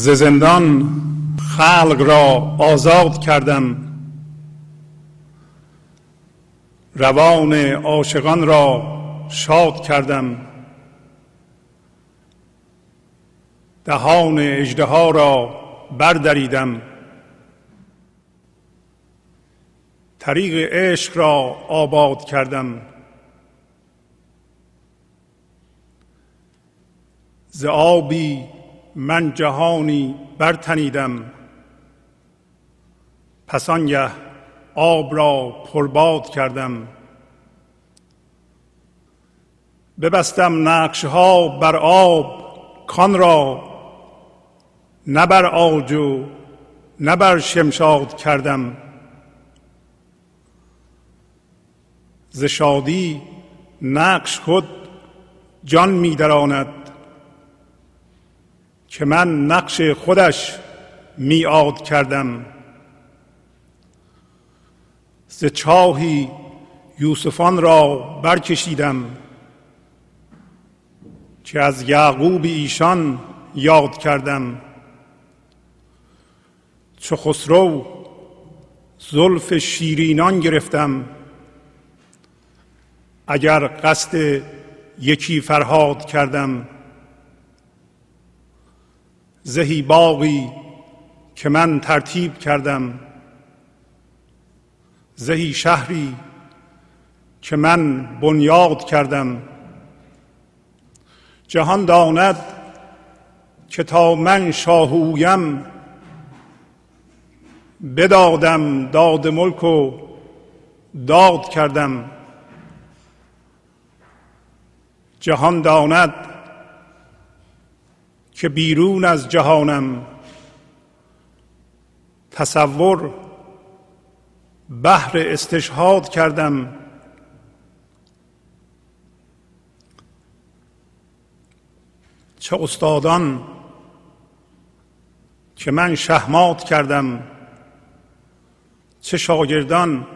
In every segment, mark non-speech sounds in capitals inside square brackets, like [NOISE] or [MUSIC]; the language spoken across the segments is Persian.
ز زندان خلق را آزاد کردم. روان عاشقان را شاد کردم. دهان اجدها را بردریدم. طریق عشق را آباد کردم. ز آبی من جهانی برتنیدم. پس آنگه آب را پرباد کردم. ببستم نقش ها بر آب کان را نه بر آج و نه بر شمشاد کردم. ز شادی نقش خود جان میدراند. که من نقش خودش میعاد کردم. ز چاهی یوسفان را برکشیدم که از یعقوب ایشان یاد کردم. چو خسرو زلف شیرینان گرفتم. اگر قصد یکی فرهاد کردم زهی باقی که من ترتیب کردم. زهی شهری که من بنیاد کردم. جهان داند که تا من شاه اویم بدادم داد ملک و داد کردم. جهان داند که بیرون از جهانم تصور بحر استشهاد کردم. چه استادان که من شهمات کردم چه شاگردان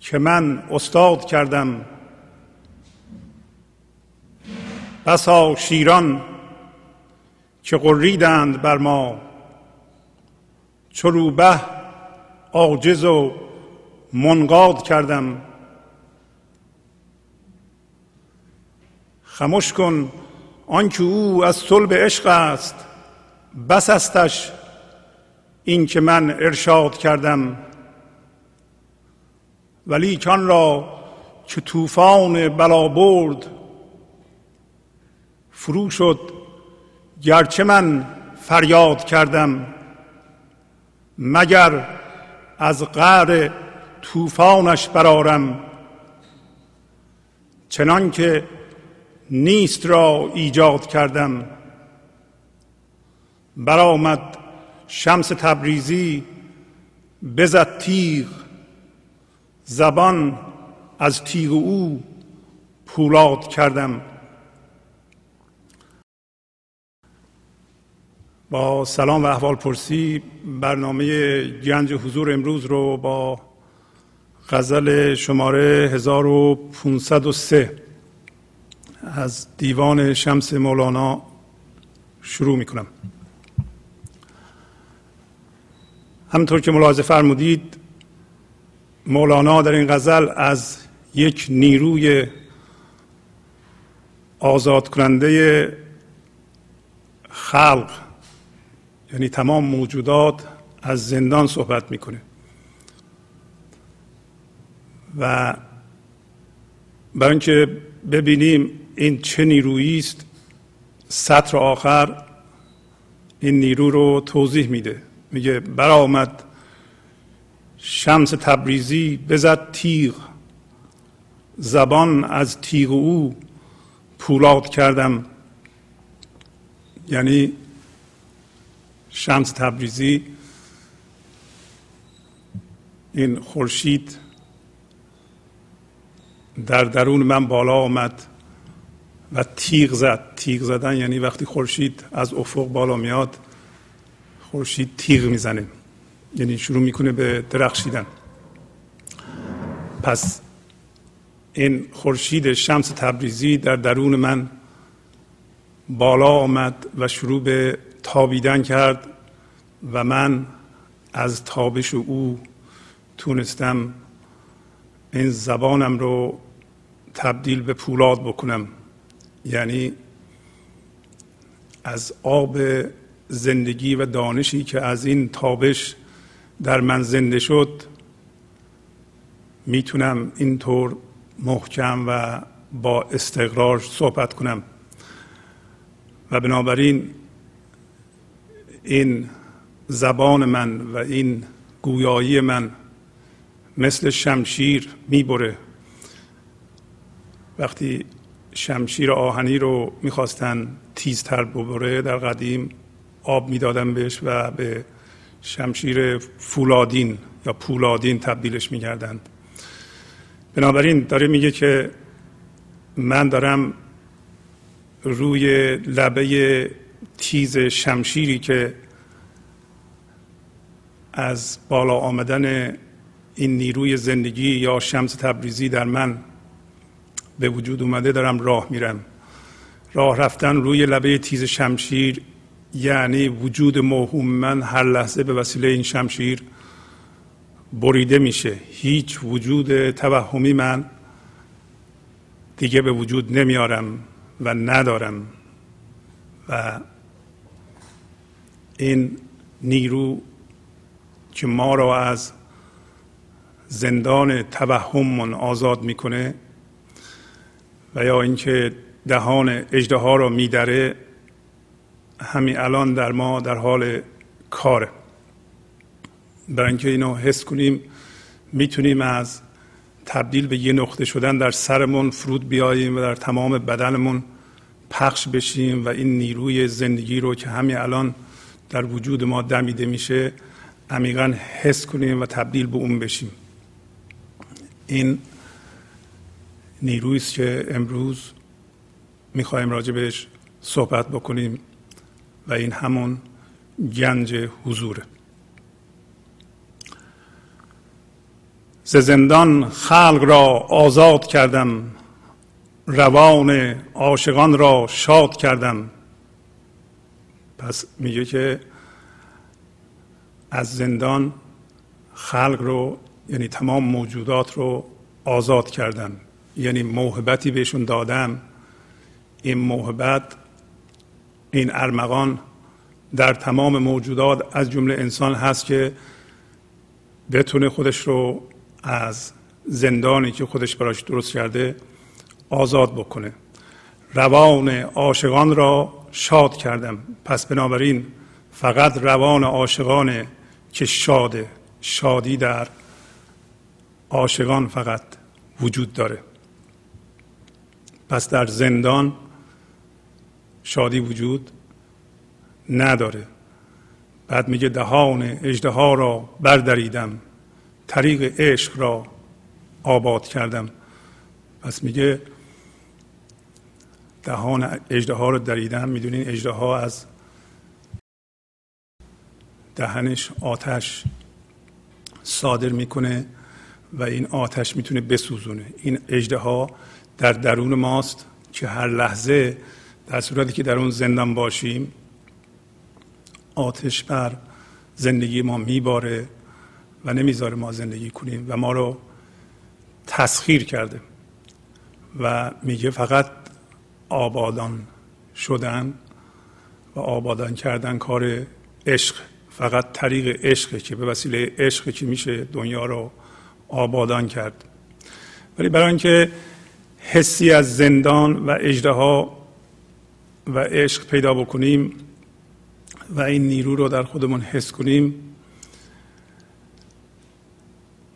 که من استاد کردم. بسا شیران که قریدند بر ما. چو روبه عاجز و منقاد کردم. خموش کن آنکه او از صلب عشق است بس استش این که من ارشاد کردم. ولی کان را که طوفان بلا برد فرو شد. گرچه من فریاد کردم مگر از قعر طوفانش برارم چنان که نیست را ایجاد کردم. برآمد شمس تبریزی بزد تیغ. زبان از تیغ او پولاد کردم. با سلام و احوال پرسی برنامه گنج حضور امروز رو با غزل شماره 1503 از دیوان شمس مولانا شروع می کنم همطور که ملاحظه فرمودید مولانا در این غزل از یک نیروی آزاد کننده خلق یعنی تمام موجودات از زندان صحبت می‌کنه. و برای اینکه ببینیم این چه نیرویی است سطر آخر این نیرو رو توضیح میده. میگه برآمد شمس تبریزی بزد تیغ. زبان از تیغ او پولاد کردم. یعنی شمس تبریزی. این خورشید در درون من بالا آمد و تیغ زد. تیغ زدن یعنی وقتی خورشید از افق بالا میاد خورشید تیغ می‌زنه. یعنی شروع می‌کنه به درخشیدن. پس این خورشید شمس تبریزی در درون من بالا آمد و شروع به تابیدن کرد و من از تابش او تونستم این زبانم رو تبدیل به پولاد بکنم. یعنی از آب زندگی و دانشی که از این تابش در من زنده شد می‌تونم اینطور محکم و با استقرار صحبت کنم. و بنابراین این زبان من و این گویایی من مثل شمشیر می‌بره. وقتی شمشیر آهنی رو می‌خواستن تیزتر ببره در قدیم آب می‌دادن بهش و به شمشیر فولادین یا پولادین تبدیلش می‌کردند. بنابراین داره میگه که من دارم روی لبه تیز شمشیری که از بالا آمدن این نیروی زندگی یا شمس تبریزی در من به وجود اومده دارم راه میرم. راه رفتن روی لبه تیز شمشیر یعنی وجود موهوم من هر لحظه به وسیله این شمشیر بریده میشه. هیچ وجود توهمی من دیگه به وجود نمیارم و ندارم و این نیرو که ما را از زندان توهممون آزاد می‌کنه و یا اینکه دهان اجده را میدره همین الان در ما در حال کاره. برای اینکه اینو حس کنیم می‌تونیم از تبدیل به یه نقطه شدن در سرمون فرود بیاییم و در تمام بدنمون پخش بشیم و این نیروی زندگی رو که همین الان در وجود ما دمیده میشه عمیقا حس کنیم و تبدیل به اون بشیم. این نیرویی که امروز می‌خوایم راجع بهش صحبت بکنیم و این همون گنج حضوره. ز زندان خلق را آزاد کردم روان عاشقان را شاد کردم. پس میگه که از زندان خلق رو یعنی تمام موجودات رو آزاد کردم یعنی موهبتی بهشون دادم این موهبت این ارمغان در تمام موجودات از جمله انسان هست که بتونه خودش رو از زندانی که خودش براش درست کرده آزاد بکنه. روان عاشقان را شاد کردم. پس بنابراین فقط روان عاشقان که شاده شادی در عاشقان فقط وجود داره. پس در زندان شادی وجود نداره. بعد میگه دهان اجده را بردریدم طریق عشق را آباد کردم. پس میگه دهان اجده ها رو دریدم. می‌دونین اجده ها از دهنش آتش صادر می‌کنه و این آتش می‌تونه بسوزونه. این اجده ها در درون ماست که هر لحظه در صورتی که در اون زندان باشیم آتش بر زندگی ما میباره و نمی‌ذاره ما زندگی کنیم و ما رو تسخیر کرده و میگه فقط آبادان شدن و آبادان کردن کار عشق فقط طریق عشقه که به وسیله عشق که میشه دنیا رو آبادان کرد. ولی برای اینکه حسی از زندان و اجدها و عشق پیدا بکنیم و این نیرو رو در خودمون حس کنیم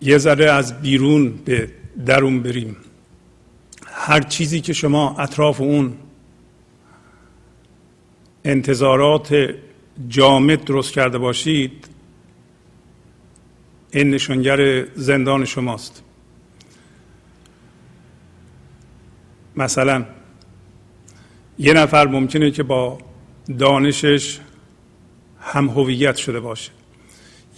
یه ذره از بیرون به درون بریم. هر چیزی که شما اطراف اون انتظارات جامد درست کرده باشید این نشانگر زندان شماست. مثلا یه نفر ممکنه که با دانشش هم هویت شده باشه.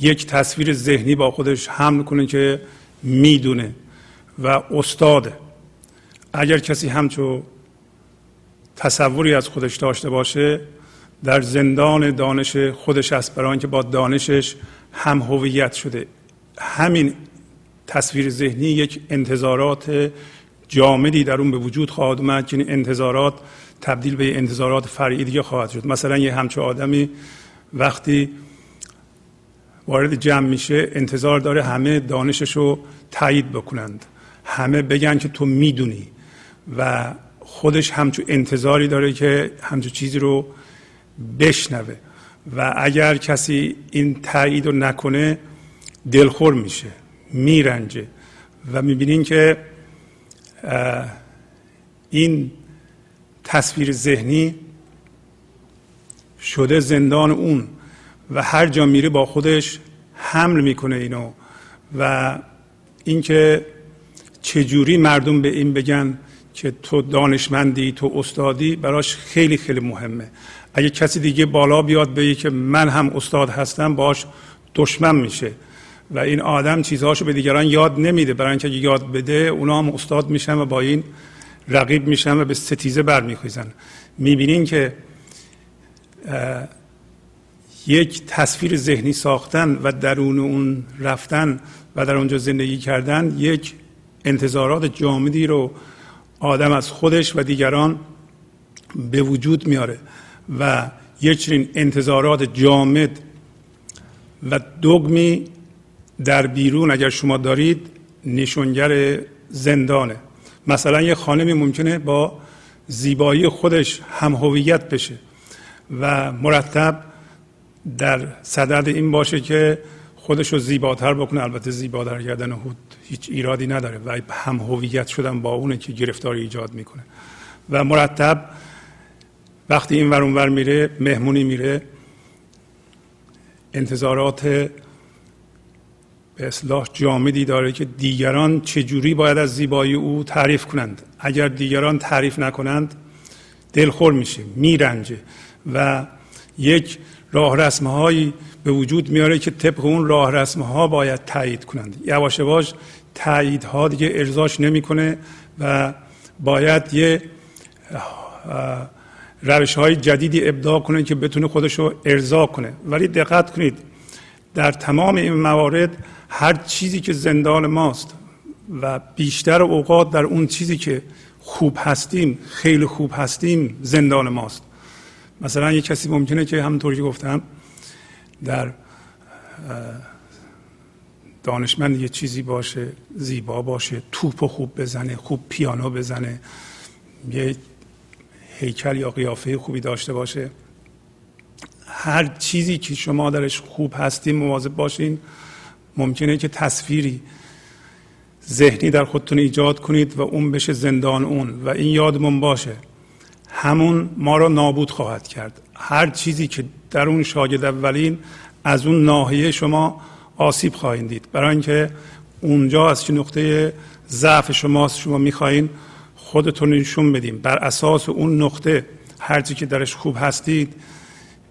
یک تصویر ذهنی با خودش هم کنه که می‌دونه و استاده. اگر کسی همچو تصوری از خودش داشته باشه در زندان دانش خودش است برای اینکه با دانشش هم هویت شده. همین تصویر ذهنی یک انتظارات جامدی در اون به وجود خواهد اومد که این انتظارات تبدیل به انتظارات فرعی دیگه خواهد شد. مثلا یه همچه آدمی وقتی وارد جمع میشه انتظار داره همه دانشش رو تایید بکنند. همه بگن که تو می‌دونی. و خودش همچون انتظاری داره که همچون چیزی رو بشنوه. و اگر کسی این تایید رو نکنه دلخور میشه میرنجه و می‌بینین که این تصویر ذهنی شده زندان اون و هر جا میره با خودش حمل می‌کنه اینو. و اینکه چجوری مردم به این بگن که تو دانشمندی تو استادی براش خیلی خیلی مهمه. اگه کسی دیگه بالا بیاد بگه که من هم استاد هستم باش دشمن میشه. و این آدم چیزهاشو به دیگران یاد نمیده. برای اینکه یاد بده اونا هم استاد میشن و با این رقیب میشن و به ستیزه برمیخیزن. می‌بینین که یک تصویر ذهنی ساختن و درون اون رفتن و در اونجا زندگی کردن یک انتظارات جامدی رو آدم از خودش و دیگران به وجود میاره و یک چنین انتظارات جامد و دگمی در بیرون اگر شما دارید نشونگر زندانه. مثلا یه خانمی ممکنه با زیبایی خودش هم هویت بشه و مرتب در صدد این باشه که خودش رو زیباتر بکنه. البته زیبا در گردن هود هیچ ایرادی نداره و هم هویت شدن با اونه که گرفتاری ایجاد می‌کنه. و مرتب وقتی این ور ور میره مهمونی میره انتظارات به اصلاح جامدی داره که دیگران چجوری باید از زیبایی او تعریف کنند. اگر دیگران تعریف نکنند دلخور میشه میرنجه و یک راه رسمهایی به وجود میاره که طبق اون راه رسمها باید تایید کنند. یواش یواش تاییدها دیگه ارزاش نمی‌کنه و باید یه روش های جدیدی ابداع کنه که بتونه خودش رو ارضا کنه. ولی دقت کنید در تمام این موارد هر چیزی که زندان ماست و بیشتر اوقات در اون چیزی که خوب هستیم خیلی خوب هستیم زندان ماست. مثلا یه کسی ممکنه که همونطوری که گفتم در دانشمند یه چیزی باشه زیبا باشه توپ خوب بزنه خوب پیانو بزنه یه هیکل یا قیافه خوبی داشته باشه. هر چیزی که شما درش خوب هستین مواظب باشین. ممکنه که تصویری ذهنی در خودتون ایجاد کنید و اون بشه زندان اون و این یادمون باشه. همون ما را نابود خواهد کرد. هر چیزی که در اون شاگرد اولین از اون ناحیه شما آسیب خواهید دید. برای اینکه اونجا از چه نقطه ضعف شماست شما می‌خواهید خودتون نشون بدیم. بر اساس اون نقطه هرچی که درش خوب هستید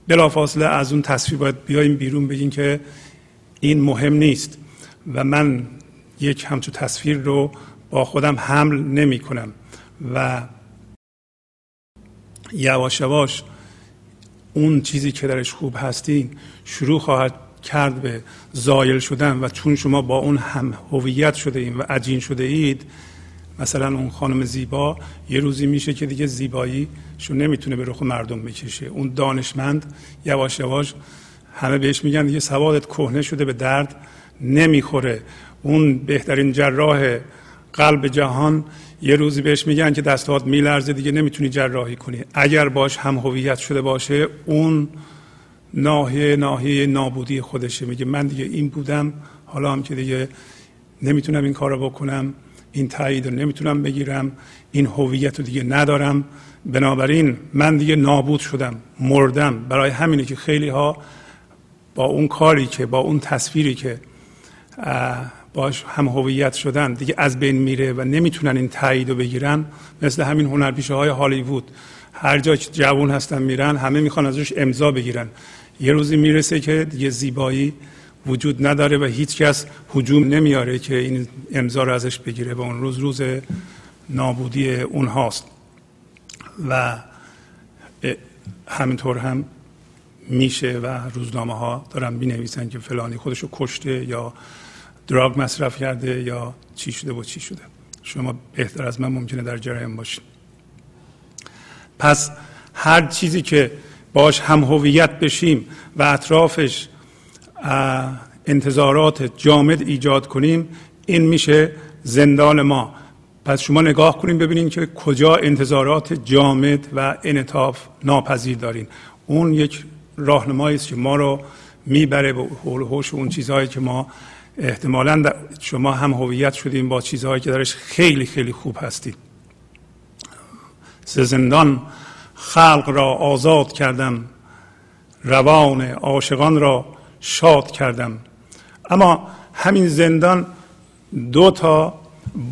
بلافاصله از اون تصویر باید بیایم بیرون بگین که این مهم نیست و من یک همچون تصویر رو با خودم حمل نمی کنم و یواش یواش اون چیزی که درش خوب هستین شروع خواهد کرد به زایل شدن و چون شما با اون هم هویت شده اید و عجین شده اید مثلا اون خانم زیبا یه روزی میشه که دیگه زیبایی شو نمی‌تونه به رخ مردم بکشه. اون دانشمند یواش یواش همه بهش میگن دیگه سوادت کهنه شده به درد نمی‌خوره. اون بهترین جراح قلب جهان یه روزی بهش میگن که دستات میلرزه دیگه نمی‌تونی جراحی کنی. اگر باش هم هویت شده باشه اون ناحیه ناحیه نابودی خودشه. میگه من دیگه این بودم حالا هم که دیگه نمی‌تونم این کار رو بکنم این تایید رو نمی‌تونم بگیرم این هویت رو دیگه ندارم. بنابراین من دیگه نابود شدم مردم. برای همینه که خیلی ها با اون کاری که با اون تصویری که باش هم هویت شدن دیگه از بین میره و نمی‌تونن این تایید رو بگیرن. مثل همین هنرپیشه های هالیوود. هر جا که جوان هستن میرن همه می‌خوان ازش امضا بگیرن. یه روزی می‌رسه که دیگه زیبایی وجود نداره و هیچ کس حجوم نمیاره که این امضا رو ازش بگیره و اون روز روز نابودی اونهاست و همینطور هم میشه و روزنامه ها دارن می نویسن که فلانی خودشو کشته یا دراگ مصرف کرده یا چی شده و چی شده. شما بهتر از من ممکنه در جریان باشید پس هر چیزی که باش هم هویت بشیم و اطرافش انتظارات جامد ایجاد کنیم این میشه زندان ما. پس شما نگاه کنیم ببینید که کجا انتظارات جامد و انطاف ناپذیر دارین. اون یک راهنمایی است که ما رو می‌بره به حول هوش اون چیزهایی که ما احتمالا شما هم هویت شدیم با چیزهایی که درش خیلی خیلی خوب هستید زندان خلق را آزاد کردم. روان عاشقان را شاد کردم. اما همین زندان دو تا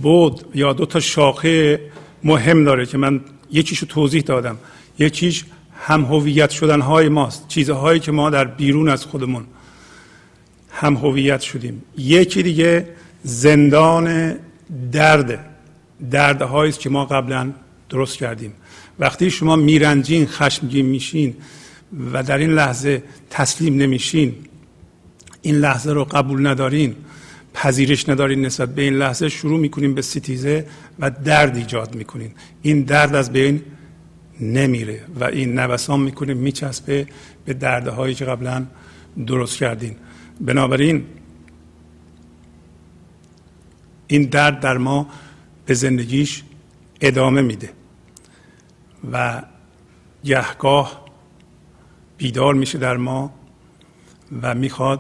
بود یا دو تا شاخه مهم داره که من یکیشو توضیح دادم. یکیش هم هویت شدن های ماست چیزهایی که ما در بیرون از خودمون هم هویت شدیم. یکی دیگه زندان درد دردهایی است که ما قبلا درست کردیم. وقتی شما میرنجین خشمگین میشین و در این لحظه تسلیم نمیشین این لحظه رو قبول ندارین پذیرش ندارین نسبت به این لحظه شروع می‌کنین به ستیزه و درد ایجاد می‌کنین. این درد از بین نمیره و این نوسان می‌کنه میچسبه به درده هایی که قبلا درست کردین. بنابراین این درد در ما به زندگیش ادامه میده. و گهگاه بیدار میشه در ما و می‌خواد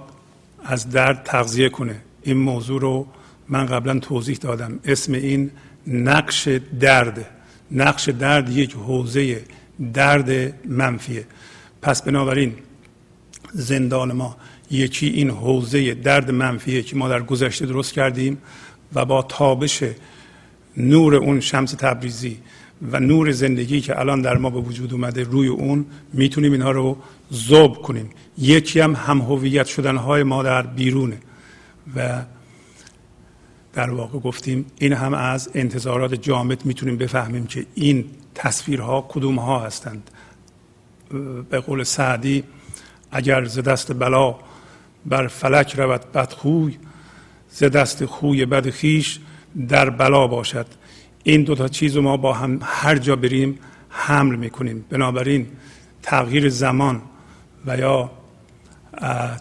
از درد تغذیه کنه. این موضوع رو من قبلا توضیح دادم. اسم این نقش درد. نقش درد یک حوزه درد منفیه. پس بنابراین زندان ما یکی این حوزه درد منفیه که ما در گذشته درست کردیم و با تابش نور اون شمس تبریزی و نور زندگی که الان در ما به وجود اومده روی اون می‌تونیم اینها رو ذوب کنیم. یکی هم هم هویت شدن های ما در بیرونه. و در واقع گفتیم این هم از انتظارات جامد می‌تونیم بفهمیم که این تصویرها کدوم ها هستند. به قول سعدی اگر ز دست بلا بر فلک رود بدخوی ز دست خوی بد خیش در بلا باشد. این دو تا چیز رو ما با هم هر جا بریم حمل می‌کنیم. بنابراین تغییر زمان و یا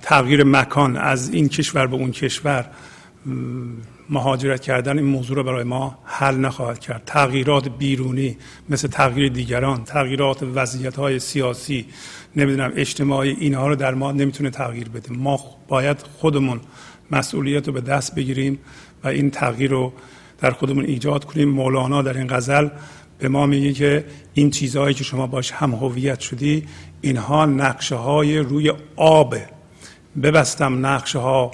تغییر مکان از این کشور به اون کشور مهاجرت کردن این موضوع رو برای ما حل نخواهد کرد. تغییرات بیرونی مثل تغییر دیگران تغییرات وضعیت های سیاسی نمی‌دونم اجتماعی اینها رو در ما نمی‌تونه تغییر بده. ما باید خودمون مسئولیت رو به دست بگیریم و این تغییر رو در خودمون ایجاد کنیم. مولانا در این غزل به ما میگه که این چیزهایی که شما باش هم هویت شدی اینها نقشه های روی آب. ببستم نقشه ها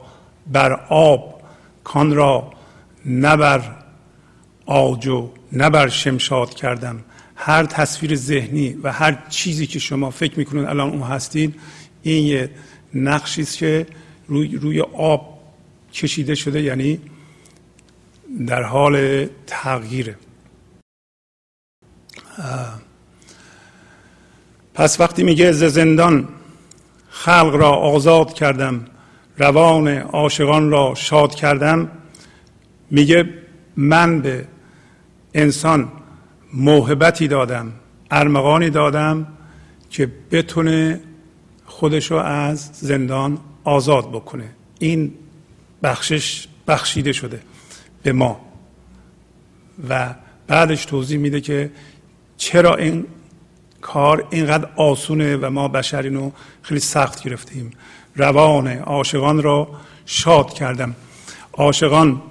بر آب. کان را نه بر آجو نه بر شمشاد کردم. هر تصویر ذهنی و هر چیزی که شما فکر می‌کنید الان اون هستین این یه نقشی که روی, روی آب کشیده شده. یعنی در حال تغییره پس وقتی میگه ز زندان خلق را آزاد کردم روان عاشقان را شاد کردم میگه من به انسان موهبتی دادم ارمغانی دادم که بتونه خودشو از زندان آزاد بکنه. این بخشش بخشیده شده. به ما. و بعدش توضیح میده که چرا این کار اینقدر آسونه و ما بشرینو خیلی سخت گرفتیم. روان عاشقان را شاد کردم. عاشقان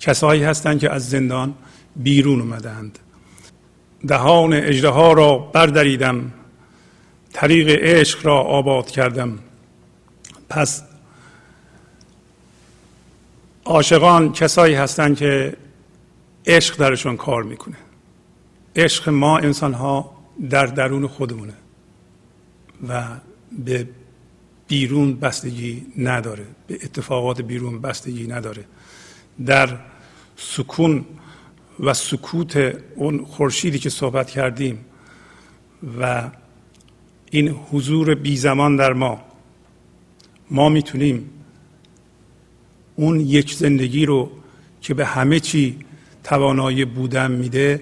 کسایی هستند که از زندان بیرون اومدند. دهان اجده را بردریدم. طریق عشق را آباد کردم. پس عاشقان کسایی هستند که عشق درشون کار می‌کنه. عشق ما انسان ها در درون خودمونه و به بیرون بستگی نداره به اتفاقات بیرون بستگی نداره. در سکون و سکوت اون خورشیدی که صحبت کردیم و این حضور بی زمان در ما ما می‌تونیم اون یک زندگی رو که به همه چی توانایی بودن میده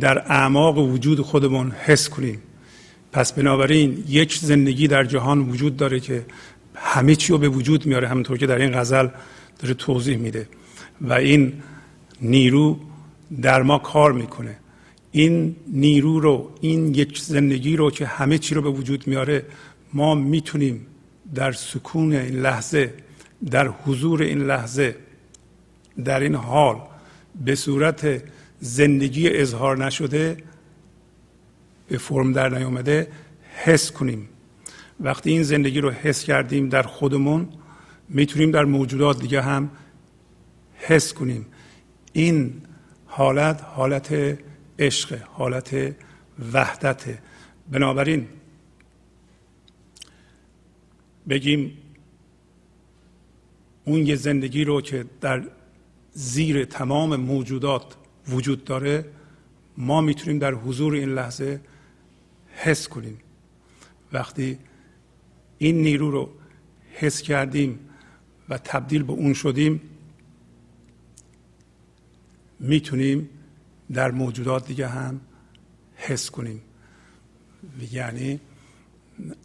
در اعماق وجود خودمون حس کنیم. پس بنابراین یک زندگی در جهان وجود داره که همه چی رو به وجود میاره همونطور که در این غزل داره توضیح میده. و این نیرو در ما کار می‌کنه. این نیرو رو این یک زندگی رو که همه چی رو به وجود میاره ما می‌تونیم در سکون این لحظه در حضور این لحظه در این حال به صورت زندگی اظهار نشده به فرم در نیامده حس کنیم. وقتی این زندگی رو حس کردیم در خودمون می‌تونیم در موجودات دیگه هم حس کنیم. این حالت حالت عشق حالت وحدت بنابراین بگیم اون یه زندگی رو که در زیر تمام موجودات وجود داره ما می‌تونیم در حضور این لحظه حس کنیم. وقتی این نیرو رو حس کردیم و تبدیل به اون شدیم می‌تونیم در موجودات دیگه هم حس کنیم. یعنی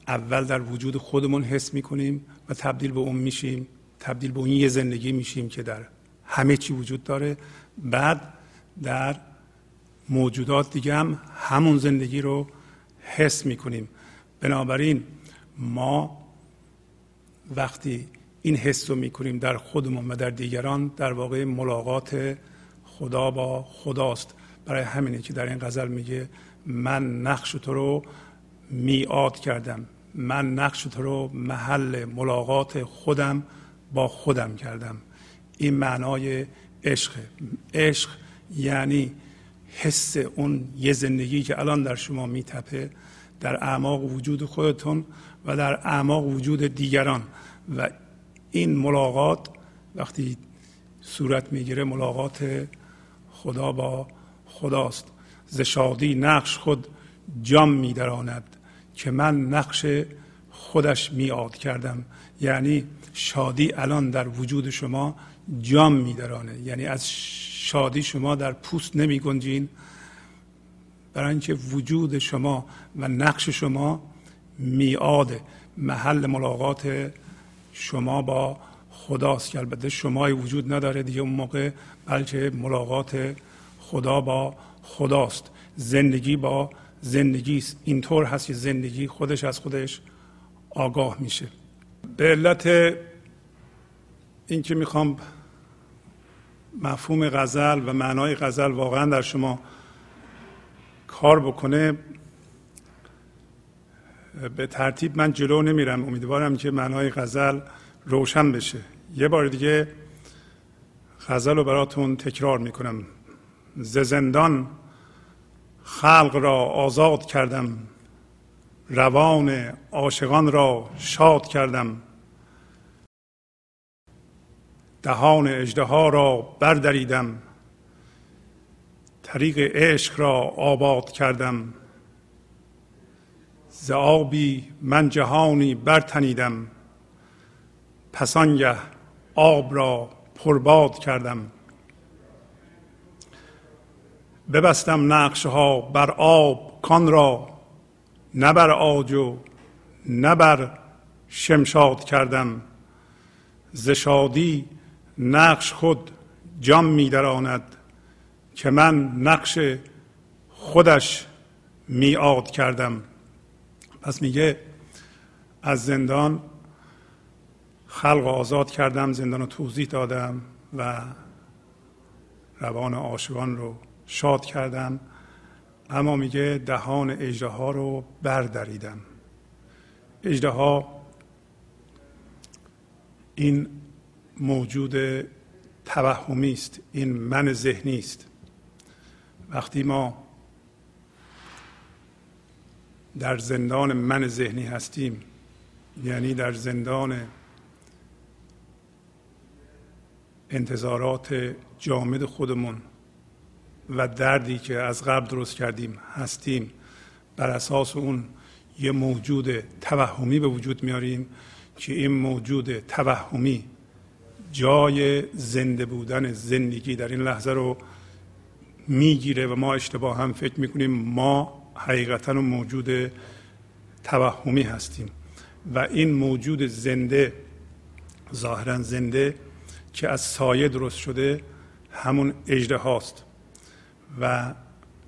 اول در وجود خودمون حس می‌کنیم و تبدیل به اون میشیم. تبدیل به اون یه زندگی میشیم که در همه چی وجود داره. بعد در موجودات دیگه هم همون زندگی رو حس می‌کنیم. بنابراین ما وقتی این حس رو می‌کنیم در خودمون و در دیگران در واقع ملاقات خدا با خداست. برای همینه که در این غزل میگه من نقش تو رو میعاد کردم. من نقش تو رو محل ملاقات خودم با خودم کردم. این معنای عشق. عشق یعنی حس اون یه زندگی که الان در شما میتپه در اعماق وجود خودتون و در اعماق وجود دیگران. و این ملاقات وقتی صورت می‌گیره ملاقات خدا با خداست. ز شادی نقش خود جام میدراند که من نقش خودش میاد کردم. یعنی شادی الان در وجود شما جام میدرانه یعنی از شادی شما در پوست نمی گنجین برای اینکه وجود شما و نقش شما میاده محل ملاقات شما با خداست که البته شمای وجود نداره دیگه اون موقع بلکه ملاقات خدا با خداست. زندگی با زندگی است اینطور هست که زندگی خودش از خودش آگاه میشه. به علت اینکه می‌خوام مفهوم غزل و معنای غزل واقعا در شما کار بکنه به ترتیب من جلو نمیرم. امیدوارم که معنای غزل روشن بشه. یه بار دیگه غزل رو براتون تکرار می‌کنم. ز زندان خلق را آزاد کردم. روان عاشقان را شاد کردم. دهان اجدها را بردریدم. طریق عشق را آباد کردم. ز آبی من جهانی برتنیدم. پسانگه آب را پرباد کردم. ببستم نقش ها بر آب کان را نه بر آج و نه بر شمشاد کردم. ز شادی نقش خود جام میدراند که من نقش خودش میعاد کردم. پس میگه از زندان خلق آزاد کردم زندان رو توضیح دادم و روان عاشقان رو شاد کردم. اما میگه دهان اجده ها رو بردریدم. اجده ها این موجود توهمی است این من ذهنی است. وقتی ما در زندان من ذهنی هستیم یعنی در زندان انتظارات جامد خودمون و دردی که از قبل درست کردیم هستیم. بر اساس اون یه موجود توهمی به وجود میاریم که این موجود توهمی جای زنده بودن زندگی در این لحظه رو می‌گیره و ما اشتباه هم فکر می‌کنیم. ما حقیقتا موجود توهمی هستیم و این موجود زنده ظاهرا زنده که از سایه درست شده همون اجده هاست و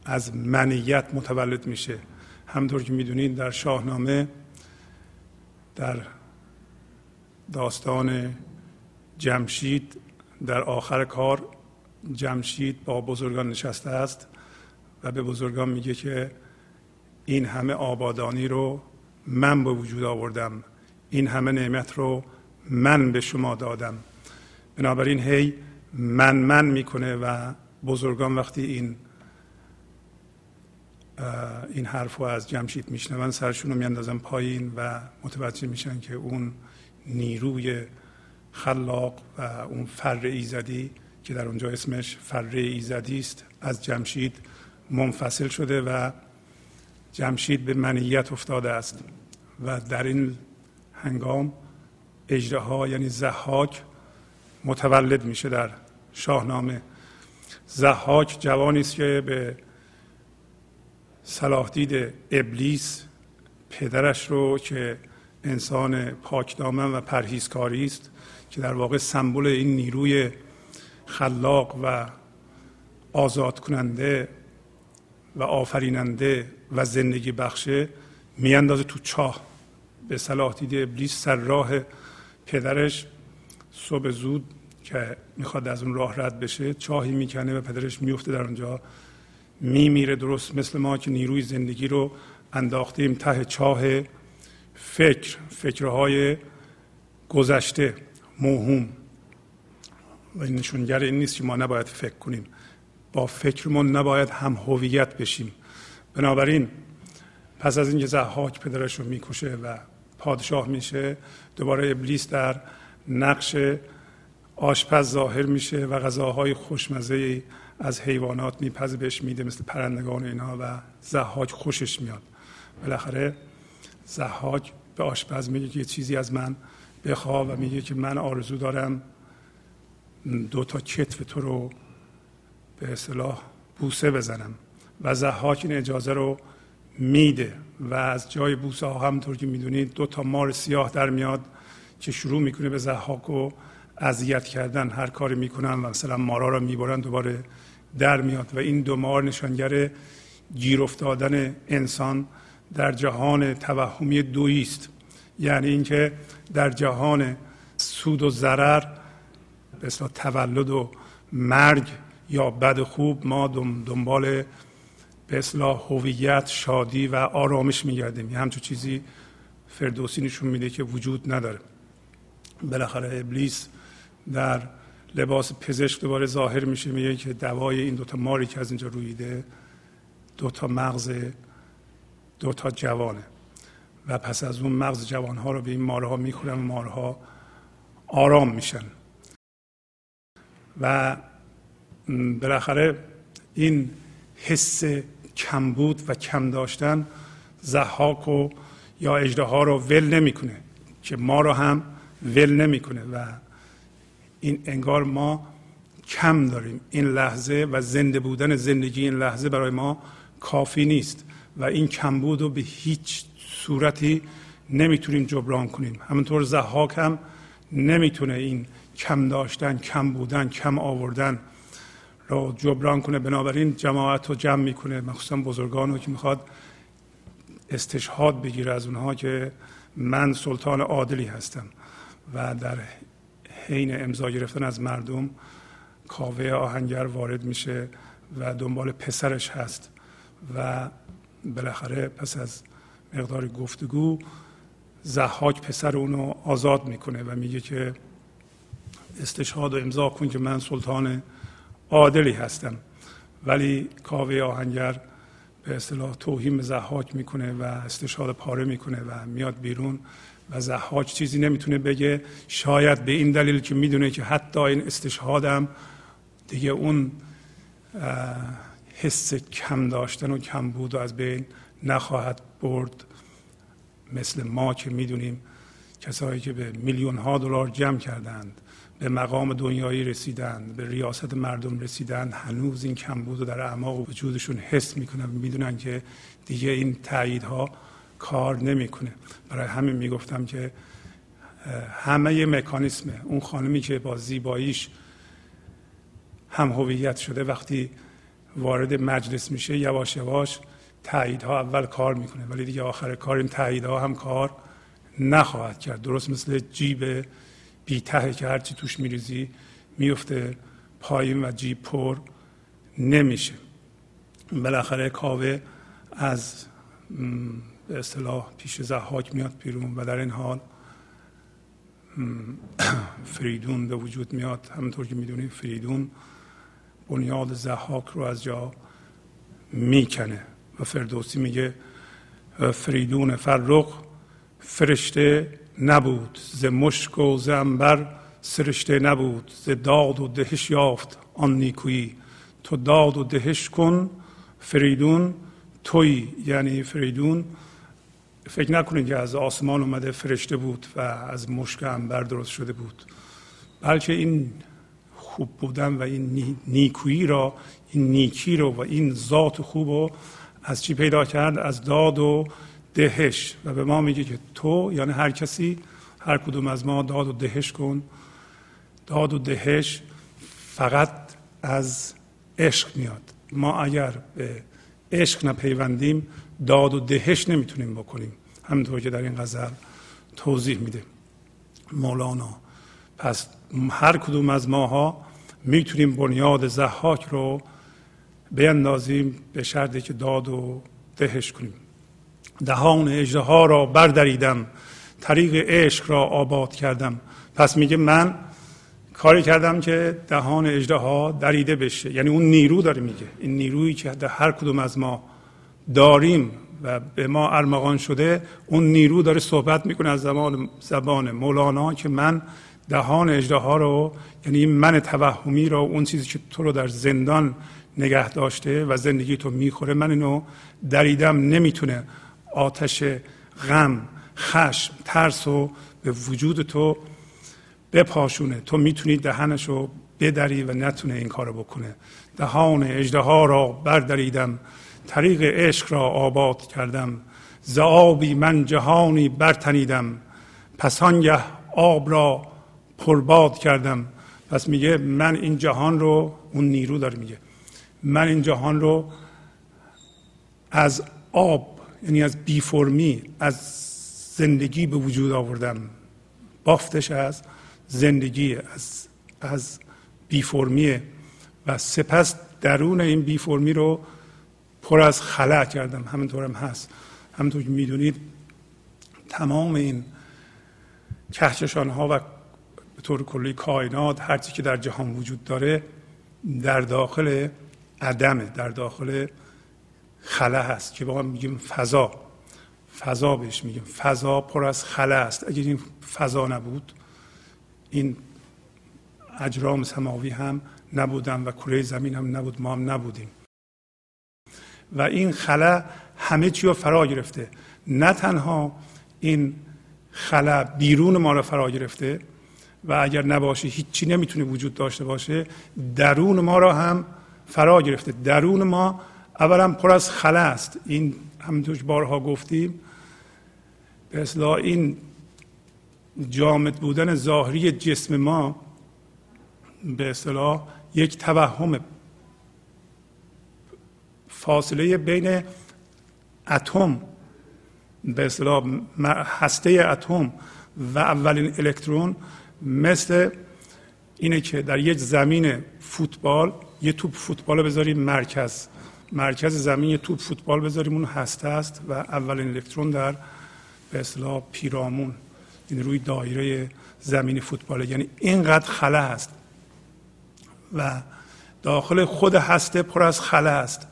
از منیت متولد میشه. همطور که می‌دونید در شاهنامه در داستان جمشید در آخر کار جمشید با بزرگان نشسته است و به بزرگان میگه که این همه آبادانی رو من به وجود آوردم. این همه نعمت رو من به شما دادم. بنابراین هی من من می‌کنه و بزرگان وقتی این این حرف رو از جمشید میشنون سرشون رو میاندازن پایین و متوجه میشن که اون نیروی خلاق و اون فر ایزدی که در اونجا اسمش فر ایزدی است از جمشید منفصل شده و جمشید به منیت افتاده است و در این هنگام اجراها یعنی زحاک متولد میشه در شاهنامه زحاک جوانی است که به صلاح دید ابلیس پدرش رو که انسان پاکدامن و پرهیزکاری است که در واقع سمبل این نیروی خلاق و آزاد کننده و آفریننده و زندگی بخشه میاندازه تو چاه. به صلاح دید ابلیس سر راه پدرش. صبح زود که می‌خواد از اون راه رد بشه چاهی می‌کنه و پدرش میفته در اونجا. میمیره درست مثل ما که نیروی زندگی رو انداختیم ته چاه فکر فکرهای گذشته موهوم. و این نشونگر این نیست که ما نباید فکر کنیم. با فکرمون نباید هم هویت بشیم. بنابراین پس از اینکه زحاک پدرش رو می‌کشه و پادشاه میشه دوباره ابلیس در نقش آشپز ظاهر میشه و غذاهای خوشمزه از حیوانات میپزه بهش میده مثل پرندگان اینا و زحاک خوشش میاد. بالاخره زحاک به آشپز میگه که یه چیزی از من بخوا و میگه که من آرزو دارم دو تا کتف تو رو به اصطلاح بوسه بزنم. و زحاک این اجازه رو میده و از جای بوسه ها همطور که می‌دونید دو تا مار سیاه در میاد که شروع می‌کنه به زحاک و اذیت کردن هر کاری می‌کنن و مثلا مارا رو می‌برن دوباره در میاد و این دو مار نشانگر گیر افتادن انسان در جهان توهمی دویی است یعنی اینکه در جهان سود و ضرر به تولد و مرگ یا بد و خوب ما دنبال به اصلاح هویت شادی و آرامش میگردیم. یه همچون چیزی فردوسی نشون میده که وجود نداره. بالاخره ابلیس در لباس پزشک دوباره ظاهر میشه میگه که دوای این دوتا ماری که از اینجا رویده دوتا مغز دوتا جوانه. و پس از اون مغز جوانها رو به این مارها می‌خورن و مارها آرام میشن. و بالاخره این حس کمبود و کم داشتن زحاک و یا اجده ها رو ول نمی‌کنه که ما رو هم ول نمی‌کنه و این انگار ما کم داریم. این لحظه و زنده بودن زندگی این لحظه برای ما کافی نیست و این کمبود رو به هیچ صورتی نمی‌تونیم جبران کنیم. همونطور زحاک هم نمی‌تونه این کم داشتن کم بودن کم آوردن رو جبران کنه. بنابراین جماعت رو جمع می‌کنه مخصوصا بزرگان رو که می‌خواد استشهاد بگیره از اونها که من سلطان عادلی هستم و در حین امضا گرفتن از مردم کاوه آهنگر وارد میشه و دنبال پسرش هست و بالاخره پس از مقدار گفتگو زحاک پسر اونو آزاد می‌کنه و میگه که استشهاد و امضا کن که من سلطان عادلی هستم. ولی کاوه آهنگر به اصطلاح توهین به زحاک می‌کنه و استشهاد پاره می‌کنه و میاد بیرون و زحاک چیزی نمی‌تونه بگه. شاید به این دلیل که می‌دونه که حتی این استشهادم دیگه اون حس کم داشتن و کم بود و از بین نخواهد برد. مثل ما که می‌دونیم کسایی که به میلیون ها دلار جمع کردند به مقام دنیایی رسیدند به ریاست مردم رسیدند هنوز این کمبود رو در اعماق وجودشون حس می‌کنن می‌دونن که دیگه این تاییدها کار نمی‌کنه. برای همین می‌گفتم که همه مکانیسم اون خانمی که با زیباییش هم هویت شده وقتی وارد مجلس میشه یواش یواش تاییدها اول کار می‌کنه. ولی دیگه آخر کار این تاییدها هم کار نخواهد کرد. درست مثل جیب بیته که هرچی توش میریزی میفته پایین و جیب پر نمیشه. بالاخره کاوه از به اصطلاح پیش زحاک میاد بیرون و در این حال [COUGHS] فریدون به وجود میاد. همونطور که می‌دونید فریدون بنیاد زحاک رو از جا می‌کنه و فردوسی میگه فریدون فرق فرشته نبود ز مشک و ز انبر سرشته نبود ز داد و دهش یافت آن نیکویی. تو داد و دهش کن فریدون توی یعنی فریدون. فکر نکنید که از آسمان اومده فرشته بود و از مشک انبر درست شده بود. بلکه این خوب بودن و این نیکویی را این نیکی رو و این ذات خوب رو از چی پیدا کرد؟ از داد و دهش. و به ما میگه که تو یعنی هر کسی هر کدوم از ما داد و دهش کن. داد و دهش فقط از عشق میاد. ما اگر به عشق نپیوندیم داد و دهش نمی‌تونیم بکنیم. همینطور که در این غزل توضیح میده. مولانا پس هر کدوم از ماها می‌تونیم بنیاد زحاک رو بیندازیم به شرطی که داد و دهش کنیم. دهان اجده را بردریدم طریق عشق را آباد کردم. پس میگه من کاری کردم که دهان اجده دریده بشه. یعنی اون نیرو داره میگه. این نیرویی که در هر کدوم از ما داریم و به ما ارمغان شده اون نیرو داره صحبت می‌کنه از زمان زبان مولانا که من دهان اجده رو یعنی من توهمی رو اون چیزی که تو رو در زندان نگه داشته و زندگی تو می‌خوره من اینو دریدم نمی‌تونه آتش غم خشم ترس و به وجود تو بپاشونه. تو می‌تونی دهنش رو بدری و نتونه این کارو بکنه. دهان اجده ها را بردریدم. طریق عشق را آباد کردم. زعابی من جهانی برتنیدم. پس آب را پرباد کردم. پس میگه من این جهان رو اون نیرو داره میگه. من این جهان رو از آب یعنی از بی فرمی از زندگی به وجود آوردم بافتش از زندگی از از بی فرمی و سپس درون این بی فرمی رو پر از خلع کردم. همینطور هم هست. همینطور که می‌دونید تمام این کهکشان ها و به طور کلی کائنات هرچی که در جهان وجود داره در داخل عدمه در داخل خلا هست که با هم میگیم فضا. فضا بهش میگیم. فضا پر از خلا است. اگر این فضا نبود این اجرام سماوی هم نبودن و کره زمین هم نبود ما هم نبودیم. و این خلا همه چی رو فرا گرفته. نه تنها این خلا بیرون ما رو فرا گرفته و اگر نباشه هیچی نمی‌تونه وجود داشته باشه درون ما را هم فرا گرفته. درون ما اولا پر از خلا است. این همینطور بارها گفتیم به اصلاح این جامد بودن ظاهری جسم ما به اصطلاح یک توهم فاصله بین اتم به اصطلاح هسته اتم و اولین الکترون مثل اینه که در یک زمین فوتبال یه توپ فوتبال بذاریم مرکز. مرکز زمین توپ فوتبال بذاریم اون هسته است و اولین الکترون در به اصطلاح پیرامون این روی دایره زمین فوتبال یعنی اینقدر خلا است و داخل خود هسته پر از خلا است.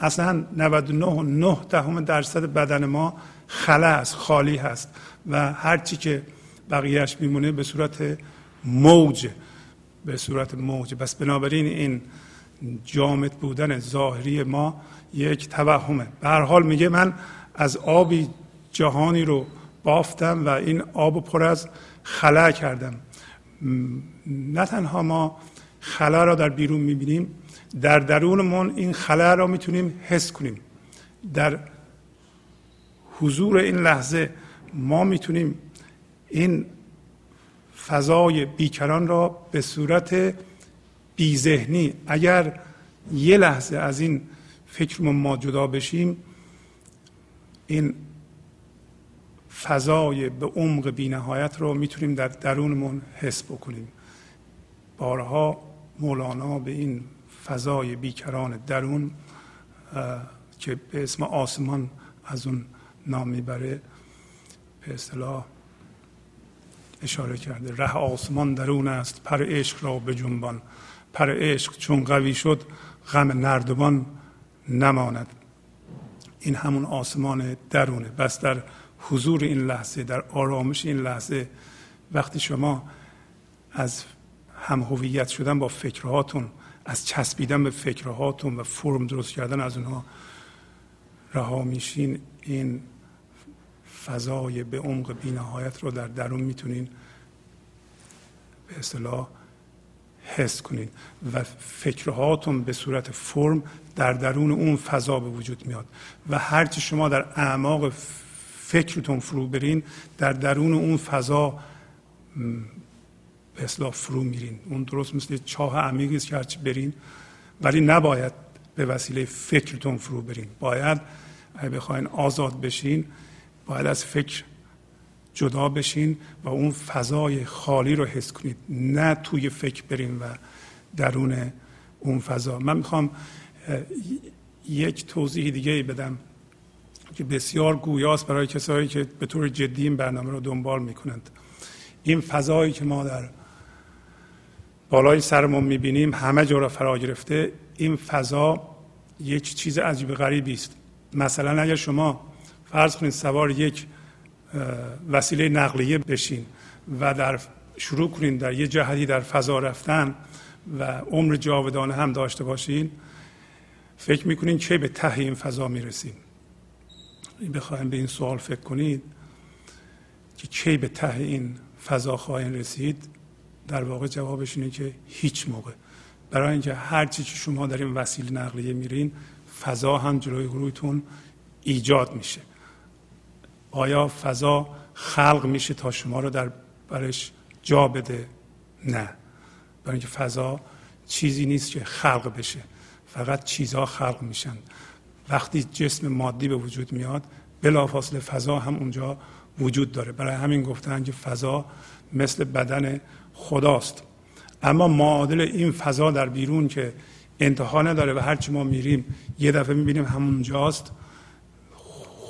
اصلا 99 دهم درصد بدن ما خلا است خالی هست و هرچی که بقیهش میمونه به صورت موج به صورت موج. بس بنابراین این جامد بودن ظاهری ما یک توهمه به هر حال میگه من از آبی جهانی رو بافتم و این آب پر از خلا کردم. نه تنها ما خلا را در بیرون می‌بینیم در درونمون این خلا را می‌تونیم حس کنیم. در حضور این لحظه ما می‌تونیم این فضای بیکران را به صورت بیذهنی. اگر یه لحظه از این فکرمون ما جدا بشیم این فضای به عمق بینهایت رو می‌تونیم در درونمون حس بکنیم. بارها مولانا به این فضای بیکران درون که به اسم آسمان از اون نام می‌بره به اصطلاح اشاره کرده. ره آسمان درون است پر عشق را به جنبان. پر عشق چون قوی شد غم نردبان نماند. این همون آسمان درونه. بس در حضور این لحظه در آرامش این لحظه وقتی شما از هم هویت شدن با فکرهاتون از چسبیدن به فکرهاتون و فرم درست کردن از اونها رها میشین این فضای به عمق بینهایت رو در درون می‌تونین به اصطلاح حس کنید و فکرهاتون به صورت فرم در درون اون فضا به وجود میاد و هرچی شما در اعماق فکرتون فرو برین در درون اون فضا به اصلاح فرو میرین. اون درست مثل چاه عمیقی است که هرچی برین ولی نباید به وسیله فکرتون فرو برین. باید اگه بخواین آزاد بشین باید از فکر جدا بشین و اون فضای خالی رو حس کنید. نه توی فکر برین و درون اون فضا. من می‌خوام یک توضیح دیگه ای بدم که بسیار گویاست برای کسایی که به طور جدی این برنامه رو دنبال می‌کنند. این فضایی که ما در بالای سرمون می‌بینیم همه جا را فرا گرفته این فضا یک چیز عجیب غریبی است. مثلا اگر شما فرض کنید سوار یک وسیله نقلیه بشین و در شروع کنین در یه جهتی در فضا رفتن و عمر جاودانه هم داشته باشین فکر می‌کنین چه به ته این فضا می‌رسین بخوایم به این سوال فکر کنید که چه به ته این فضا خواهین رسید؟ در واقع جوابش اینه که هیچ موقع. برای اینکه هر چی که شما در این وسیله نقلیه میرین فضا هم جلوی رویتون ایجاد میشه. آیا فضا خلق میشه تا شما رو در برش جا بده؟ نه. برای اینکه فضا چیزی نیست که خلق بشه. فقط چیزها خلق میشن. وقتی جسم مادی به وجود میاد بلافاصله فضا هم اونجا وجود داره. برای همین گفتن که فضا مثل بدن خداست. اما معادل این فضا در بیرون که انتها نداره و هرچی ما میریم یه دفعه می‌بینیم همونجاست.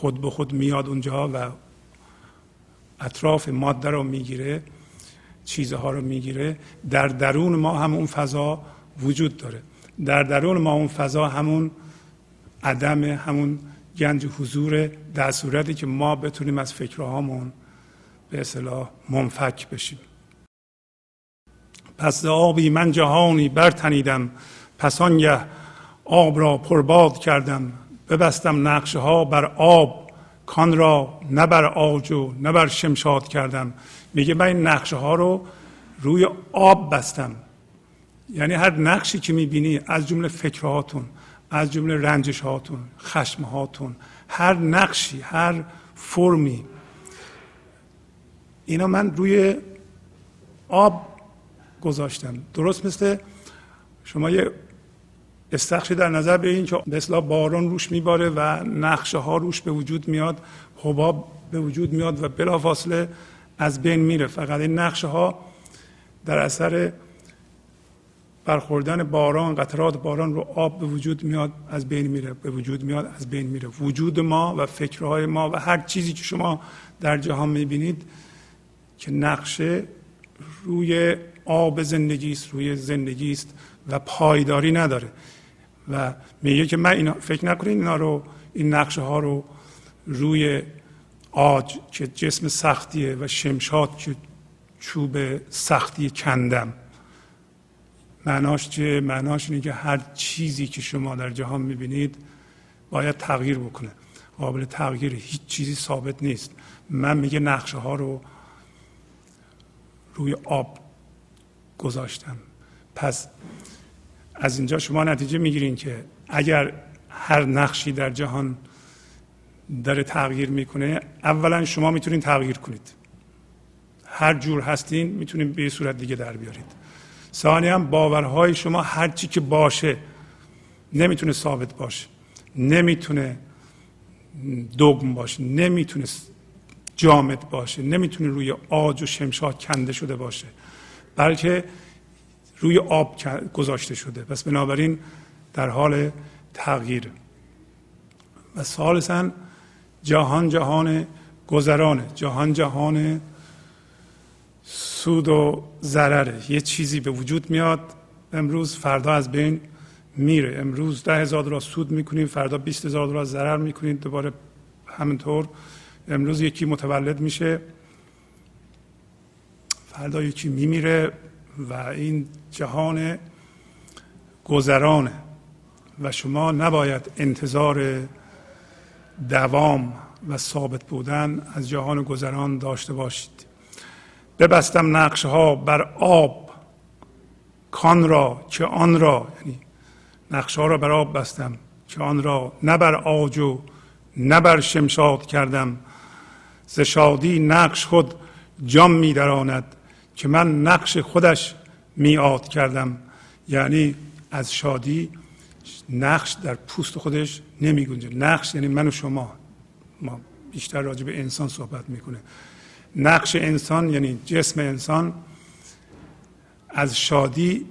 خود به خود میاد اونجا و اطراف ماده رو می‌گیره چیزها رو می‌گیره. در درون ما هم اون فضا وجود داره. در درون ما اون فضا همون عدم همون گنج حضور در صورتی که ما بتونیم از فکرهامون به اصطلاح منفک بشیم. پس آبی من جهانی برتنیدم پس آنگه آب را پرباد کردم. ببستم نقشه ها بر آب. کان را نه بر آج و نه بر شمشاد کردم. میگه من این نقشه ها رو روی آب بستم. یعنی هر نقشی که می‌بینی از جمله فکرهاتون از جمله رنجش هاتون خشم هاتون هر نقشی هر فرمی اینا من روی آب گذاشتم. درست مثل شما یه استخشی در نظر بگیرین که مثلا باران روش میباره و نقشه ها روش به وجود میاد حباب به وجود میاد و بلافاصله از بین میره. فقط این نقشه ها در اثر برخوردن باران قطرات باران رو آب به وجود میاد از بین میره به وجود میاد از بین میره. وجود ما و فکرهای ما و هر چیزی که شما در جهان می‌بینید که نقشه روی آب زندگی است روی زندگی است و پایداری نداره. و میگه که من اینا فکر نکنید اینا رو این نقشه ها رو روی آج که جسم سختیه و شمشاد که چوب سختی کندم. معناش چه معناش اینه که هر چیزی که شما در جهان می‌بینید باید تغییر بکنه. قابل تغییر هیچ چیزی ثابت نیست. من میگه نقشه ها رو روی آب گذاشتم. پس از اینجا شما نتیجه می‌گیرین که اگر هر نقشی در جهان داره تغییر می‌کنه اولا شما می‌تونید تغییر کنید. هر جور هستین می‌تونید به صورت دیگه در بیارید. ثانی هم باورهای شما هر چی که باشه نمی‌تونه ثابت باشه. نمی‌تونه دگم باشه. نمی‌تونه جامد باشه. نمی‌تونه روی آج و شمشاد کنده شده باشه. بلکه روی آب گذاشته شده. پس بنابراین در حال تغییر. و ثالثا جهان جهان گذرانه جهان جهان سود و ضرره یه چیزی به وجود میاد. امروز فردا از بین میره. امروز ده هزار دلار سود می‌کنیم فردا بیست هزار دلار ضرر می‌کنیم. دوباره همینطور. امروز یکی متولد میشه. فردا یکی میمیره. و این جهان گذرانه و شما نباید انتظار دوام و ثابت بودن از جهان گذران داشته باشید. ببستم نقشه ها بر آب کان را که آن را یعنی نقشه ها را بر آب بستم که آن را نه بر آجو نه بر شمشاد کردم. ز شادی نقش خود جام می دراند که من نقش خودش میاد کردم. یعنی از شادی نقش در پوست خودش نمی گنجه نقش یعنی من و شما. ما بیشتر راجع به انسان صحبت می‌کنه. نقش انسان یعنی جسم انسان از شادی